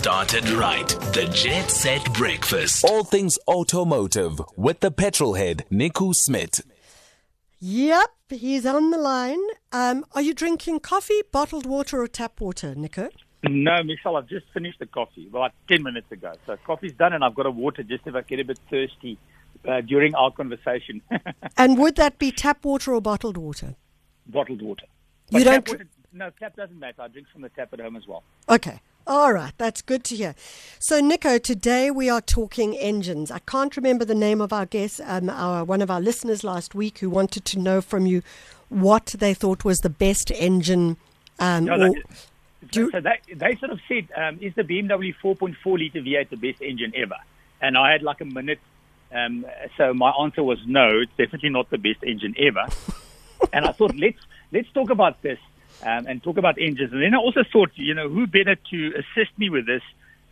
started right. The Jet Set Breakfast. All things automotive with the petrol head, Nico Smit. Yep, he's on the line. Um, are you drinking coffee, bottled water, or tap water, Nico? No, Michelle, I've just finished the coffee about 10 minutes ago. So coffee's done and I've got a water just if I get a bit thirsty uh, during our conversation. And would that be tap water or bottled water? Bottled water. You don't water, no, tap doesn't matter. I drink from the tap at home as well. Okay. All right, that's good to hear. So, Nico, today we are talking engines. I can't remember the name of our guest, um, our one of our listeners last week, who wanted to know from you what they thought was the best engine. Um, No, or- so they, they sort of said, um, is the BMW 4.4 litre V8 the best engine ever? And I had like a minute. Um, so my answer was no, it's definitely not the best engine ever. and I thought, let's let's talk about this um, and talk about engines. And then I also thought, you know, who better to assist me with this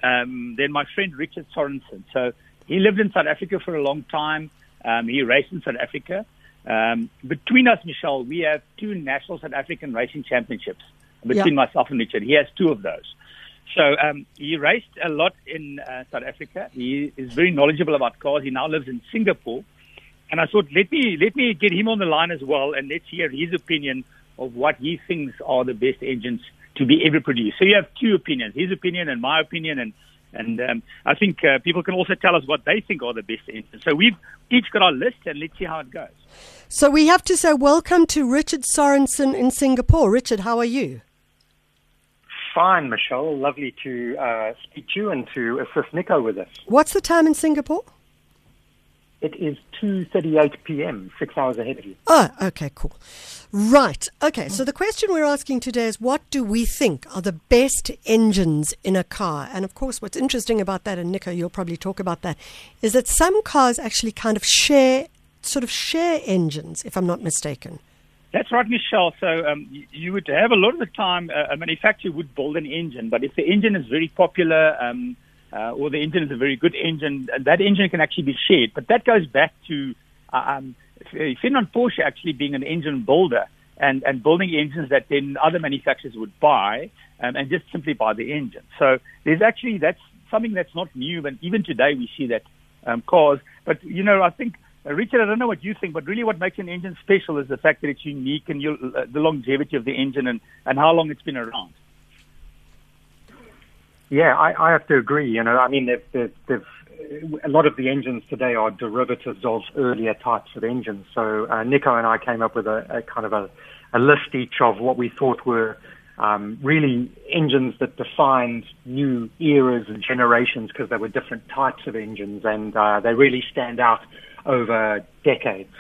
um, than my friend Richard Sorensen. So he lived in South Africa for a long time. Um, he raced in South Africa. Um, between us, Michelle, we have two national South African racing championships between Yeah. myself and Richard. He has two of those. So um, he raced a lot in uh, South Africa. He is very knowledgeable about cars. He now lives in Singapore. And I thought, let me let me get him on the line as well, and let's hear his opinion of what he thinks are the best engines to be ever produced. So you have two opinions: his opinion and my opinion, and and um, I think uh, people can also tell us what they think are the best engines. So we've each got our list, and let's see how it goes. so, we have to say welcome to Richard Sorensen in Singapore. Richard, how are you? Fine, Michelle. Lovely to uh, speak to you and to assist Nico with this. What's the time in Singapore? It is 2.38 p.m., six hours ahead of you. Oh, okay, cool. Right. Okay, so the question we're asking today is what do we think are the best engines in a car? And of course, what's interesting about that, and Nico, you'll probably talk about that, is that some cars actually kind of share, sort of share engines, if I'm not mistaken. That's right, Michelle. So um, you, you would have a lot of the time uh, a manufacturer would build an engine, but if the engine is very popular um, uh, or the engine is a very good engine, uh, that engine can actually be shared. But that goes back to uh, um, Ferdinand Porsche actually being an engine builder and, and building engines that then other manufacturers would buy um, and just simply buy the engine. So there's actually that's something that's not new, and even today we see that um. But you know, I think uh, Richard, I don't know what you think, but really what makes an engine special is the fact that it's unique and uh, the longevity of the engine and, and how long it's been around. Yeah, I, I have to agree. You know, I mean, they've, they've, they've, a lot of the engines today are derivatives of earlier types of engines. So uh, Nico and I came up with a, a kind of a, a list each of what we thought were um, really engines that defined new eras and generations because they were different types of engines and uh, they really stand out over decades.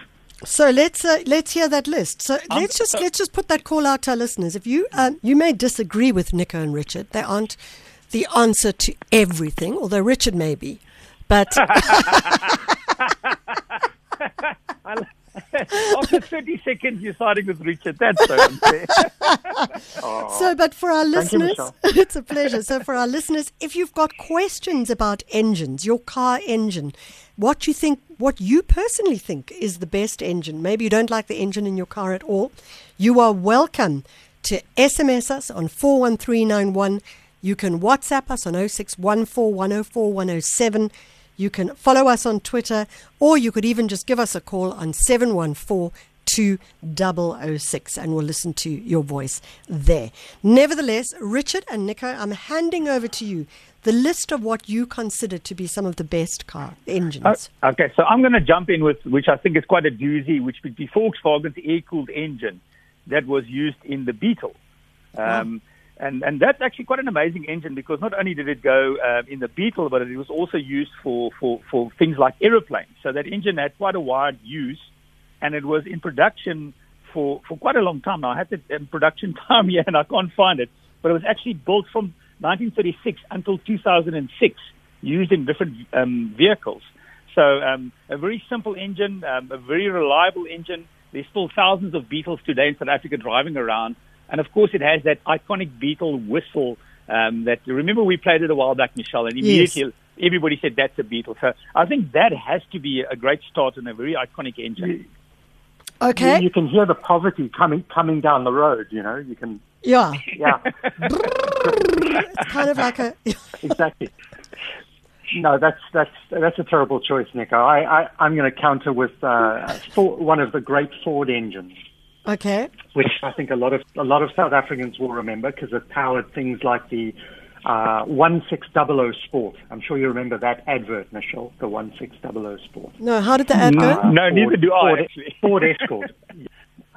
So let's uh, let's hear that list. So Um, let's just so- let's just put that call out to our listeners. If you um, you may disagree with Nico and Richard, they aren't the answer to everything, although Richard may be. But After 30 seconds, you're siding with Richard. That's so unfair. So, but for our Thank you, listeners, it's a pleasure. So, for our listeners, if you've got questions about engines, your car engine, what you think, what you personally think is the best engine, maybe you don't like the engine in your car at all, you are welcome to SMS us on 41391. You can WhatsApp us on 0614104107. You can follow us on Twitter, or you could even just give us a call on 714 2006 and we'll listen to your voice there. Nevertheless, Richard and Nico, I'm handing over to you the list of what you consider to be some of the best car engines. Oh, okay, so I'm going to jump in with, which I think is quite a doozy, which would be Volkswagen's air-cooled engine that was used in the Beetle. Um, and, and that's actually quite an amazing engine because not only did it go uh, in the Beetle, but it was also used for, for, for things like aeroplanes. So that engine had quite a wide use, and it was in production for, for quite a long time. Now, I had the um, production time here, and I can't find it, but it was actually built from 1936 until 2006, used in different um, vehicles. So um, a very simple engine, um, a very reliable engine. There's still thousands of Beetles today in South Africa driving around. And of course, it has that iconic Beetle whistle um, that, remember we played it a while back, Michelle, and immediately everybody said that's a Beetle. So I think that has to be a great start and a very iconic engine. Okay. You, you can hear the poverty coming coming down the road. You know, you can Yeah. yeah. it's kind of like a. exactly. No, that's that's that's a terrible choice, Nico. I, I I'm going to counter with uh, Ford, one of the great Ford engines, Okay. which I think a lot of a lot of South Africans will remember because it powered things like the uh, 1600 Sport. I'm sure you remember that advert, Michelle, the 1600 Sport. No, how did the ad go? No, neither do I, Ford, actually. Ford Escort.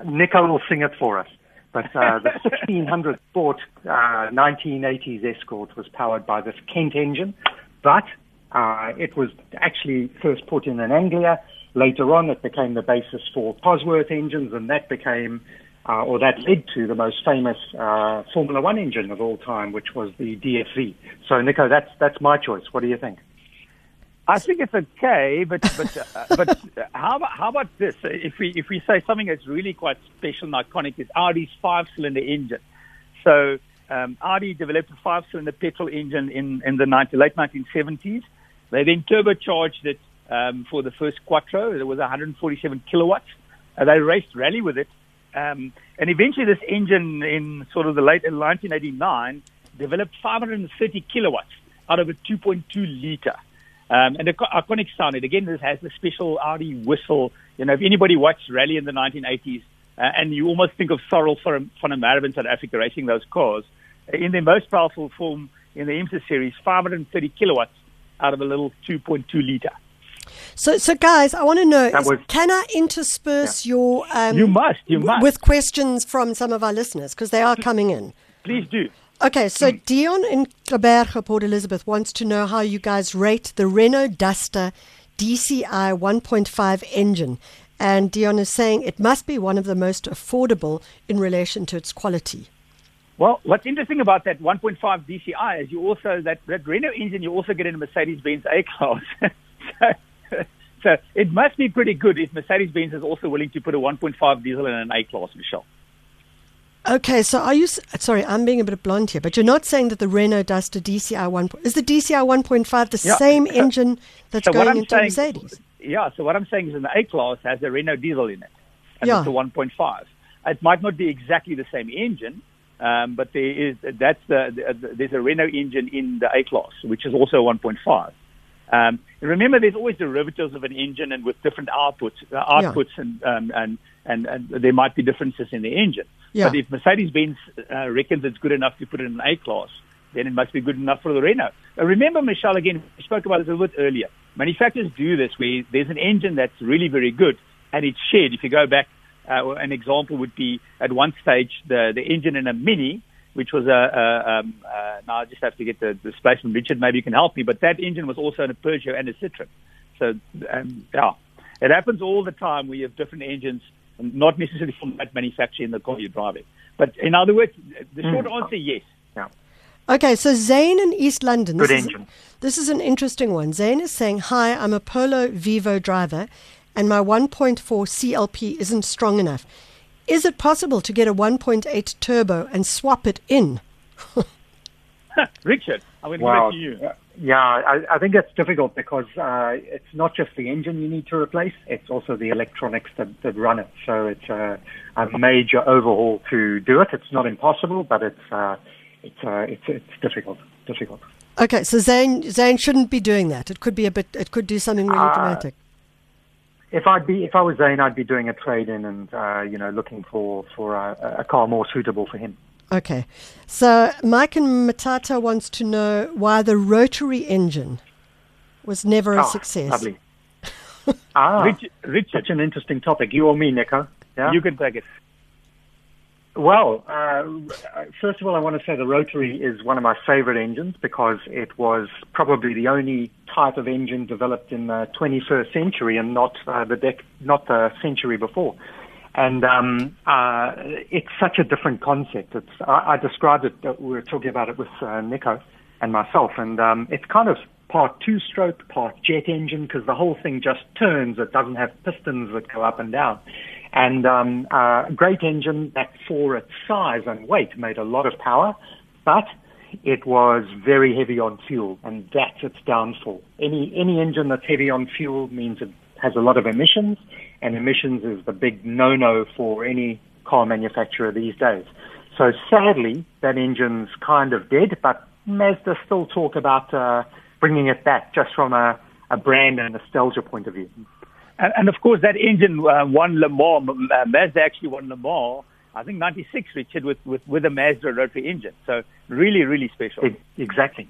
Nico will sing it for us. But uh, the 1600 Sport uh, 1980s Escort was powered by this Kent engine, but uh, it was actually first put in in Anglia. Later on, it became the basis for Cosworth engines, and that became, uh, or that led to the most famous uh, Formula One engine of all time, which was the DFV. So, Nico, that's that's my choice. What do you think? I think it's okay, but but uh, but how about how about this? If we if we say something that's really quite special and iconic is Audi's five-cylinder engine. So um, Audi developed a five-cylinder petrol engine in in the 19, late 1970s. They then turbocharged it um, for the first Quattro. It was 147 kilowatts. Uh, they raced rally with it, um, and eventually this engine in sort of the late in 1989 developed 530 kilowatts out of a 2.2 liter. Um, and the co- iconic sound, it again, this has the special Audi whistle. You know, if anybody watched rally in the 1980s, uh, and you almost think of Sarel der Merwe in South Africa racing those cars, in their most powerful form in the IMSA series, 530 kilowatts out of a little 2.2 liter. So, so guys, I want to know: is- was- can I intersperse your um, You must, you must. with questions from some of our listeners because they are coming in. Please do. Okay, so Dion in Klaberge, Port Elizabeth, wants to know how you guys rate the Renault Duster DCI 1.5 engine. And Dion is saying it must be one of the most affordable in relation to its quality. Well, what's interesting about that 1.5 DCI is you also that that Renault engine you also get in a Mercedes-Benz A-Class. so, so it must be pretty good if Mercedes-Benz is also willing to put a 1.5 diesel in an A-Class, Michelle. Okay, so are you? Sorry, I'm being a bit blunt here, but you're not saying that the Renault Duster DCI 1 is the DCI 1.5 the Yeah, same so- engine that's So going into saying, Mercedes? yeah. So what I'm saying is, in the A class has a Renault diesel in it, and Yeah. it's a 1.5. It might not be exactly the same engine, um, but there is that's the, the, there's a Renault engine in the A class, which is also 1.5. Um, and remember, there's always derivatives of an engine and with different outputs, uh, outputs, and, um, and and and there might be differences in the engine. Yeah. But if Mercedes-Benz uh, reckons it's good enough to put it in an A class, then it must be good enough for the Renault. Uh, remember, Michelle, again, we spoke about this a little bit earlier. Manufacturers do this where there's an engine that's really very good and it's shared. If you go back, uh, an example would be at one stage the the engine in a Mini, which was a, a um, uh, now I just have to get the displacement. Richard, maybe you can help me, but that engine was also in a Peugeot and a Citroen. So um, yeah, it happens all the time. We have different engines, not necessarily from that manufacturer in the car you're driving. But in other words, the short answer, yes. Yeah. Okay, so Zane in East London. Good this engine. Is, this is an interesting one. Zane is saying, Hi, I'm a Polo Vivo driver, and my 1.4 CLP isn't strong enough. Is it possible to get a 1.8 turbo and swap it in? Richard, I'm going to Wow. give to you. Yeah, I, I think it's difficult because uh, it's not just the engine you need to replace; it's also the electronics that, that run it. So it's a, a major overhaul to do it. It's not impossible, but it's uh, it's uh, it's it's difficult. Difficult. Okay, so Zane, Zane shouldn't be doing that. It could be a bit. It could do something really Uh, dramatic. If I'd be if I was Zane, I'd be doing a trade in and uh, you know looking for for a, a car more suitable for him. Okay, so Mike and Matata wants to know why the rotary engine was never a Ah, success. Lovely. ah, Richard, Richard such an interesting topic. You or me, Nico? Yeah. you can take it. Well, uh, first of all, I want to say the rotary is one of my favorite engines because it was probably the only type of engine developed in the 21st century and not uh, the dec- not the century before. And um, uh, it's such a different concept. It's I, I described it. Uh, we were talking about it with uh, Nico and myself, and um, it's kind of part two-stroke, part jet engine because the whole thing just turns. It doesn't have pistons that go up and down. And um, uh, great engine that, for its size and weight, made a lot of power, but it was very heavy on fuel, and that's its downfall. Any any engine that's heavy on fuel means it has a lot of emissions, and emissions is the big no-no for any car manufacturer these days. So sadly, that engine's kind of dead, but Mazda still talk about uh, bringing it back just from a, a brand and nostalgia point of view. And, and of course, that engine uh, won Le Mans. Uh, Mazda actually won Le Mans, I think, 96, Richard, with, with, with a Mazda rotary engine. So really, really special. It, exactly.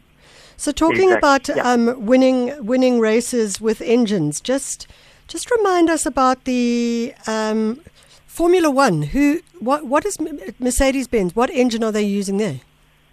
So talking Exactly, about yeah. um, winning winning races with engines, just just remind us about the um, Formula One. Who what what is Mercedes Benz? What engine are they using there?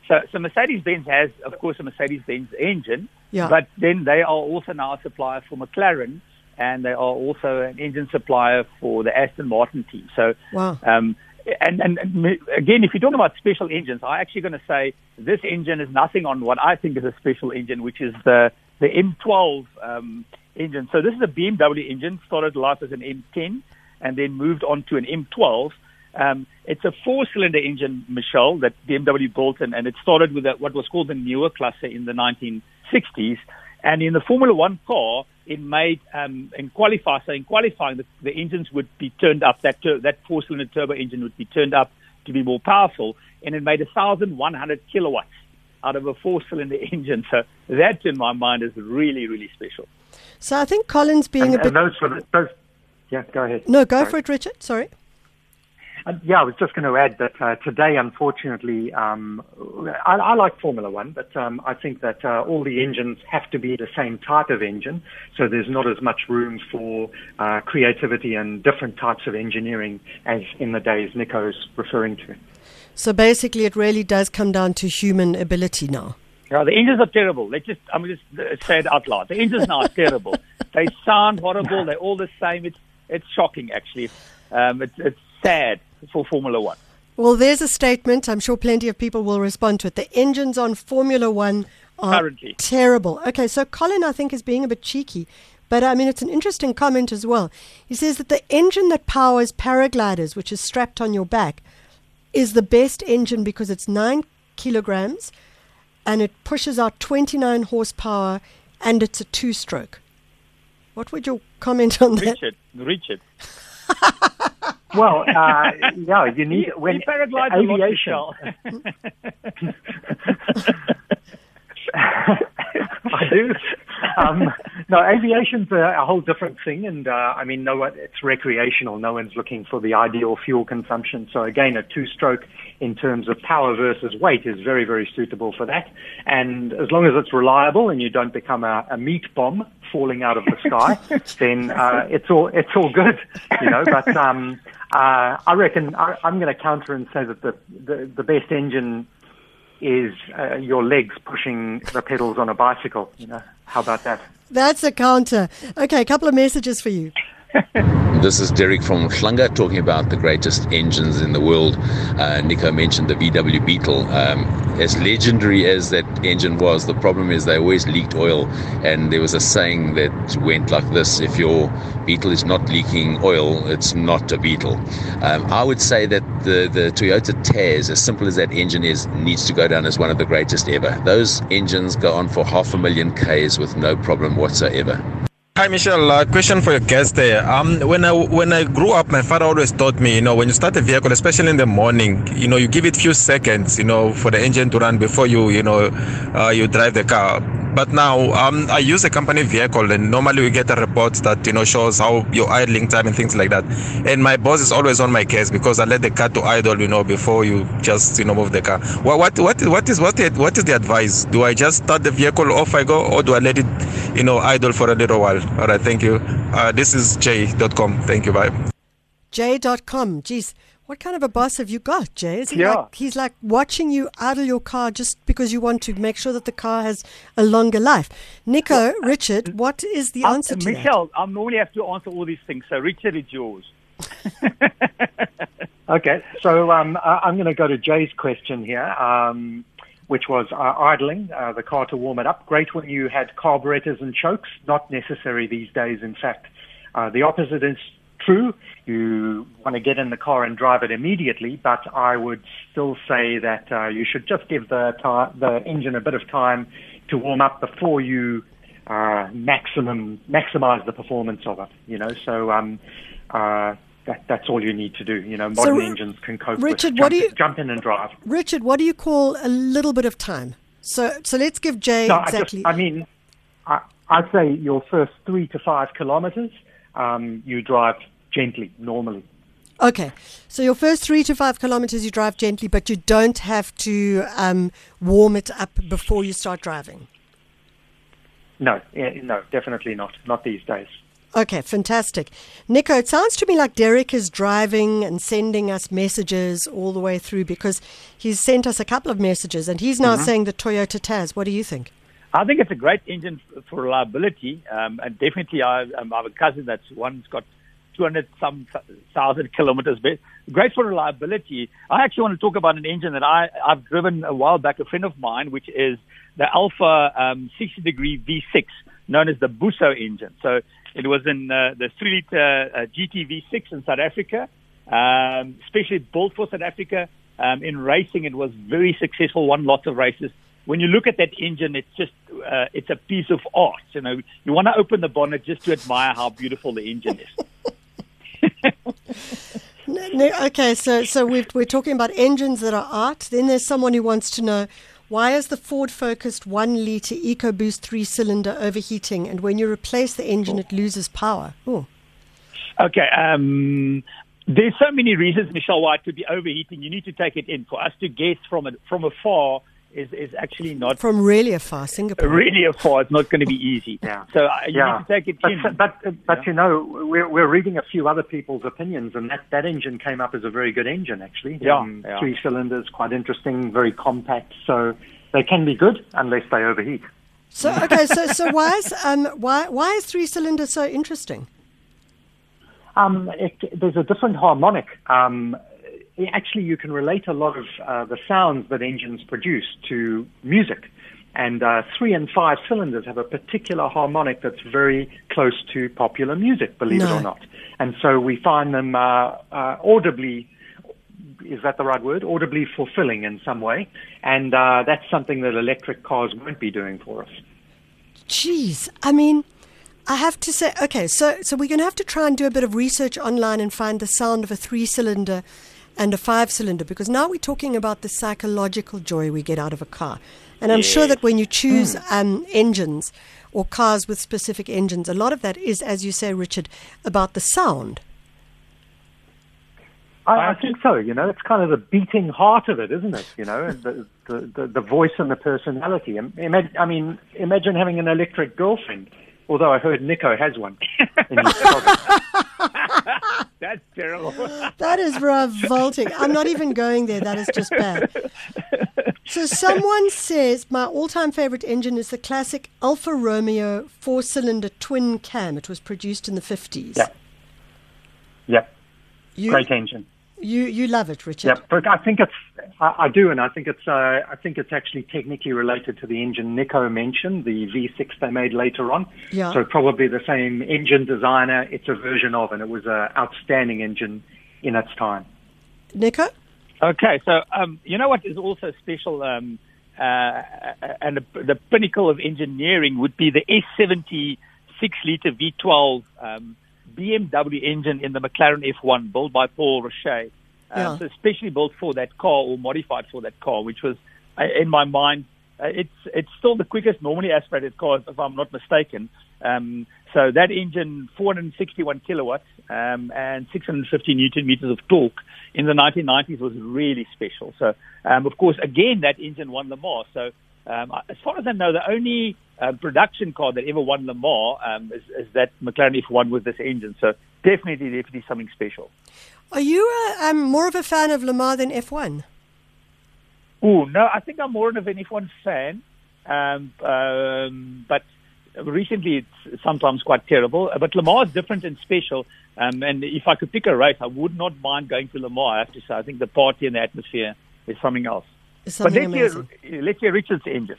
So, so Mercedes-Benz has, of course, a Mercedes-Benz engine, Yeah. but then they are also now a supplier for McLaren, and they are also an engine supplier for the Aston Martin team. So, Wow. um, and, and, and again, if you're talking about special engines, I'm actually going to say this engine is nothing on what I think is a special engine, which is the the M12 um, engine. So this is a BMW engine, started life as an M10, and then moved on to an M12. Um, it's a four-cylinder engine, Michelle, that BMW built, and, and it started with a, what was called the Neue Klasse in the 1960s. And in the Formula One car, it made um, in qualify. So in qualifying, the, the engines would be turned up. That tur- that four-cylinder turbo engine would be turned up to be more powerful, and it made 1,100 kilowatts out of a four-cylinder engine. So that, in my mind, is really, really special. So I think Collins being And, a bit. and those for the, those, yeah, go ahead. no, go Sorry. for it, Richard. Sorry. Uh, yeah, I was just going to add that uh, today, unfortunately, um, I, I like Formula One, but um, I think that uh, all the engines have to be the same type of engine, so there's not as much room for uh, creativity and different types of engineering as in the days Nico's referring to. So basically, it really does come down to human ability now. Yeah, the engines are terrible. They just, I'm just uh, say it out loud. The engines now are terrible. They sound horrible. They're all the same. It's, it's shocking, actually. Um, it's, it's sad for Formula One. Well, there's a statement. I'm sure plenty of people will respond to it. The engines on Formula One are Currently. terrible. Okay, so Colin, I think, is being a bit cheeky, but I mean, it's an interesting comment as well. He says that the engine that powers paragliders, which is strapped on your back, is the best engine because it's nine kilograms and it pushes out 29 horsepower and it's a two stroke. What would your comment on that? Richard, Richard. Well, uh, yeah, you need when you paraglide a lot, aviation. I do. Um, no, aviation's a, a whole different thing, and uh, I mean, no one, it's recreational. No one's looking for the ideal fuel consumption. So again, a two-stroke in terms of power versus weight is very, very suitable for that. And as long as it's reliable and you don't become a, a meat bomb falling out of the sky, then uh, it's all it's all good, you know. But um, uh, I reckon I, I'm going to counter and say that the, the the best engine is uh, your legs pushing the pedals on a bicycle. You know, how about that? That's a counter. Okay, a couple of messages for you. This is Derek from Schlanga talking about the greatest engines in the world. Uh, Nico mentioned the VW Beetle. Um, as legendary as that engine was, the problem is they always leaked oil. And there was a saying that went like this if your Beetle is not leaking oil, it's not a Beetle. Um, I would say that the, the Toyota Tazz, as simple as that engine is, needs to go down as one of the greatest ever. Those engines go on for half a million Ks with no problem whatsoever. Hi, Michelle. Uh, question for your guest there. Um, when I when I grew up, my father always taught me, you know, when you start a vehicle, especially in the morning, you know, you give it few seconds, you know, for the engine to run before you, you know, uh, you drive the car. But now, um, I use a company vehicle, and normally we get a report that you know shows how your idling time and things like that. And my boss is always on my case because I let the car to idle, you know, before you just you know move the car. What what what is what the, what is the advice? Do I just start the vehicle off I go, or do I let it, you know, idle for a little while? All right, thank you. Uh, this is J.com. Thank you. Bye. J.com. Geez, what kind of a boss have you got, Jay? Is he Yeah. like, he's like watching you idle your car just because you want to make sure that the car has a longer life. Nico, Richard, what is the Uh, answer to that? Michelle, I normally have to answer all these things. So, Richard, it's yours. Okay, so um, I- I'm going to go to Jay's question here, um, which was uh, idling uh, the car to warm it up. Great when you had carburetors and chokes, not necessary these days. In fact, uh, the opposite is true. You want to get in the car and drive it immediately, but I would still say that uh, you should just give the ti the engine a bit of time to warm up before you uh, maximum maximize the performance of it. You know, so um, uh, that, that's all you need to do. You know, modern So, engines can cope Richard, with what jump, do you- jump in and drive. Richard, what do you call a little bit of time? So, so let's give Jay No, exactly. I, just, I mean, I, I'd say your first three to five kilometers, um, you drive gently, normally. Okay, so your first three to five kilometers you drive gently, but you don't have to um, warm it up before you start driving. No, no, definitely not. Not these days. Okay, fantastic. Nico, it sounds to me like Derek is driving and sending us messages all the way through because he's sent us a couple of messages and he's now saying the Toyota Tazz. What do you think? I think it's a great engine for reliability, um, and definitely I, um, I have a cousin that's one's got 200 some thousand kilometers. Great for reliability. I actually want to talk about an engine that I I've driven a while back. A friend of mine, which is the Alfa um, 60 degree V6, known as the Busso engine. So it was in uh, the three liter uh, GT V6 in South Africa, um, especially built for South Africa. Um, in racing, it was very successful. Won lots of races when you look at that engine, it's just uh, it's a piece of art. You know, you want to open the bonnet just to admire how beautiful the engine is. Okay, so so we've, we're talking about engines that are art. Then there's someone who wants to know why is the Ford focused one liter EcoBoost three cylinder overheating, and when you replace the engine, it loses power. Oh, Okay. Um, there's so many reasons, Michelle, why it could be overheating. You need to take it in. For us to guess from it from afar is is actually not from really afar, Singapore. really afar. It's not going to be easy. Yeah. So uh, you yeah, need to take it but, in. but but you know we're we're reading a few other people's opinions, and that that engine came up as a very good engine actually. Um, Yeah, yeah. Three cylinders, quite interesting, very compact. So they can be good unless they overheat. So okay, so so why is um why why is three cylinder so interesting? Um, it, there's a different harmonic. Um, actually, you can relate a lot of uh, the sounds that engines produce to music. And uh, three and five cylinders have a particular harmonic that's very close to popular music, believe it or not. And so we find them uh, uh, audibly, is that the right word? Audibly fulfilling in some way. And uh, that's something that electric cars won't be doing for us. Jeez, I mean, I have to say, okay, so so we're going to have to try and do a bit of research online and find the sound of a three-cylinder and a five-cylinder because now we're talking about the psychological joy we get out of a car, and I'm sure that when you choose um, engines or cars with specific engines, a lot of that is, as you say, Richard, about the sound. I, I think so. You know, it's kind of the beating heart of it, isn't it? You know, and the the, the, voice and the personality. I mean, imagine having an electric girlfriend. Although I heard Nico has one. in his closet. That's terrible. That is revolting. I'm not even going there. That is just bad. So someone says my all-time favorite engine is the classic Alfa Romeo four-cylinder twin cam. It was produced in the 50s. Yeah. Yep, You, great engine. You you love it, Richard. Yep, but I think it's I, I do, and I think it's uh, I think it's actually technically related to the engine Nico mentioned, the V6 they made later on. Yeah. So probably the same engine designer. It's a version of, and it was an outstanding engine in its time. Nico? Okay, so um, you know what is also special, um, uh, and the, the pinnacle of engineering would be the S70 six-liter V12 um, BMW engine in the McLaren F1, built by Paul Rosche. Um, Yeah. So especially built for that car or modified for that car, which was, uh, in my mind, uh, it's it's still the quickest normally aspirated car, if I'm not mistaken. Um, so that engine, 461 kilowatts um, and 650 newton meters of torque in the 1990s was really special. So, um, of course, again, that engine won Le Mans. So, um, as far as I know, the only uh, production car that ever won Le Mans um, is, is that McLaren F1 with this engine. So, definitely, definitely something special. Are you uh, um, more of a fan of Le Mans than F1? Oh no, I think I'm more of an F1 fan, um, um, but recently it's sometimes quite terrible. But Le Mans is different and special. Um, and if I could pick a race, I would not mind going to Le Mans. I have to say, I think the party and the atmosphere is something else. But let's amazing. hear, let's hear Richard's engine.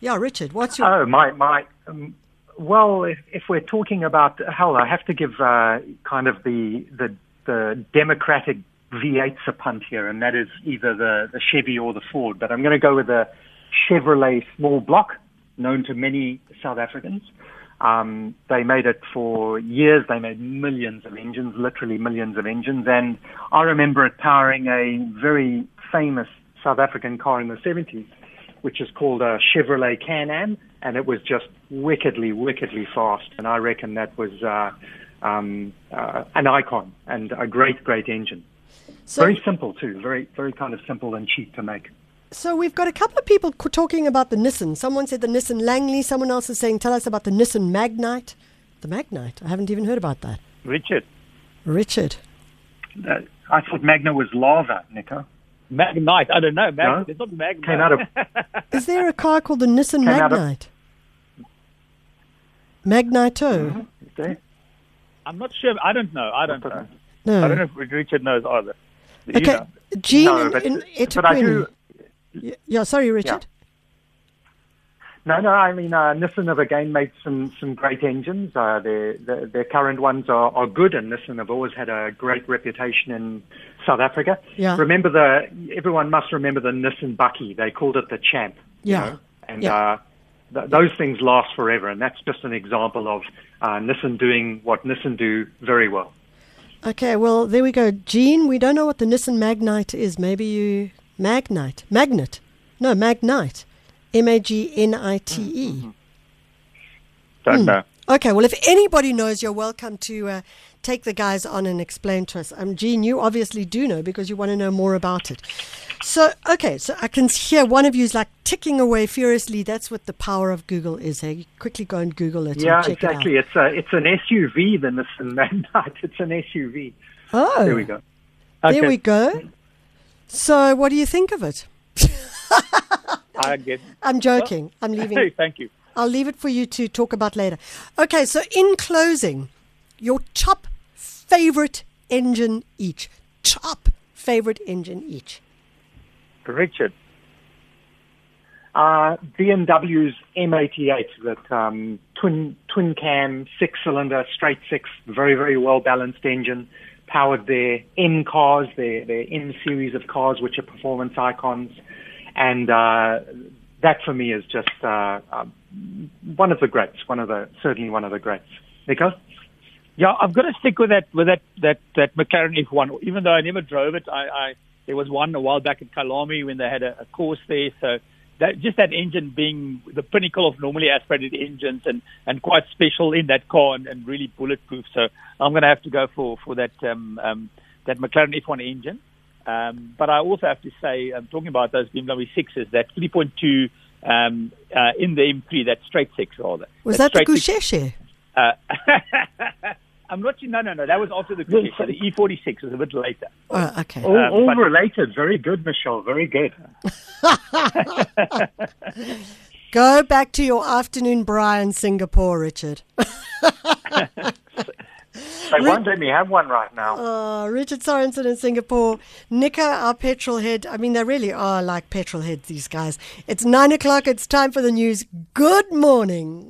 Yeah, Richard, what's your... Oh, my, my, um, well, if, if we're talking about, hell, I have to give uh, kind of the, the, the Democratic V8s a punt here, and that is either the, the Chevy or the Ford. But I'm going to go with the Chevrolet small block, known to many South Africans. Um, they made it for years. They made millions of engines, literally millions of engines. And I remember it powering a very famous South African car in the 70s, which is called a Chevrolet Can-Am, and it was just wickedly, wickedly fast. And I reckon that was uh, um, uh, an icon and a great, great engine. So, very simple too. Very, very kind of simple and cheap to make. So we've got a couple of people co- talking about the Nissan. Someone said the Nissan Langley. Someone else is saying, tell us about the Nissan Magnite. The Magnite. I haven't even heard about that. Richard, Richard. Uh, I thought Magna was lava, Nico. Magnite. I don't know. Mag- No? It's not Magnite. Came out of Is there a car called the Nissan Came out of- Magnite? Magnito. Is there? I'm not sure. I don't know. I don't know. No. I don't know if Richard knows either. You Okay, know. Gene No, in, but- in but I do- eThekwini. Y- Yeah, sorry, Richard. No, no. I mean, uh, Nissan have again made some some great engines. Uh, their, their their current ones are, are good, and Nissan have always had a great reputation in South Africa. Yeah. Remember the everyone must remember the Nissan bakkie. They called it the Champ. you Yeah. know? And Yeah. uh, th- those things last forever, and that's just an example of uh, Nissan doing what Nissan do very well. Okay, well, there we go. Gene, we don't know what the Nissan Magnite is. Maybe you. Magnite. Magnet. No, Magnite. M A G N I T E. Don't know. Okay, well, if anybody knows, you're welcome to uh, take the guys on and explain to us. Um, Gene, you obviously do know because you want to know more about it. So, okay, so I can hear one of you is like ticking away furiously. That's what the power of Google is. Hey, quickly go and Google it. Yeah, and check exactly. It out. It's a it's an SUV, the Nissan Magnite. It's an SUV. Oh, There we go. There we go. So, what do you think of it? I get. I'm joking. I'm Hey, leaving. thank you. I'll leave it for you to talk about later. Okay, so in closing, your top favorite engine each. Top favorite engine each. Richard. Uh, BMW's M88, that um, twin twin cam six cylinder straight six, very very well balanced engine, powered their M cars, their their M series of cars, which are performance icons, and uh, that for me is just uh, um, one of the greats, one of the certainly one of the greats. Nico. Yeah, I've got to stick with that with that that that McLaren F1. Even though I never drove it, I, I there was one a while back at Kyalami when they had a, a course there. So that just that engine being the pinnacle of normally aspirated engines and and quite special in that car and, and really bulletproof. So I'm going to have to go for for that um, um, that McLaren F1 engine. Um, but I also have to say, I'm talking about those BMW sixes, that 3.2 um, uh, in the M3, that straight six rather. Was that the straight Goucheche? uh, I'm not sure. No, no, no. That was after the Coupe. The E46 was a bit later. Oh, okay. All, Um, all but- related. Very good, Michelle. Very good. Go back to your afternoon bri in Singapore, Richard. They won't let me have one right now. Uh, Richard Sorensen in Singapore. Nika, our petrol head. I mean, they really are like petrol heads, these guys. It's nine o'clock. It's time for the news. Good morning.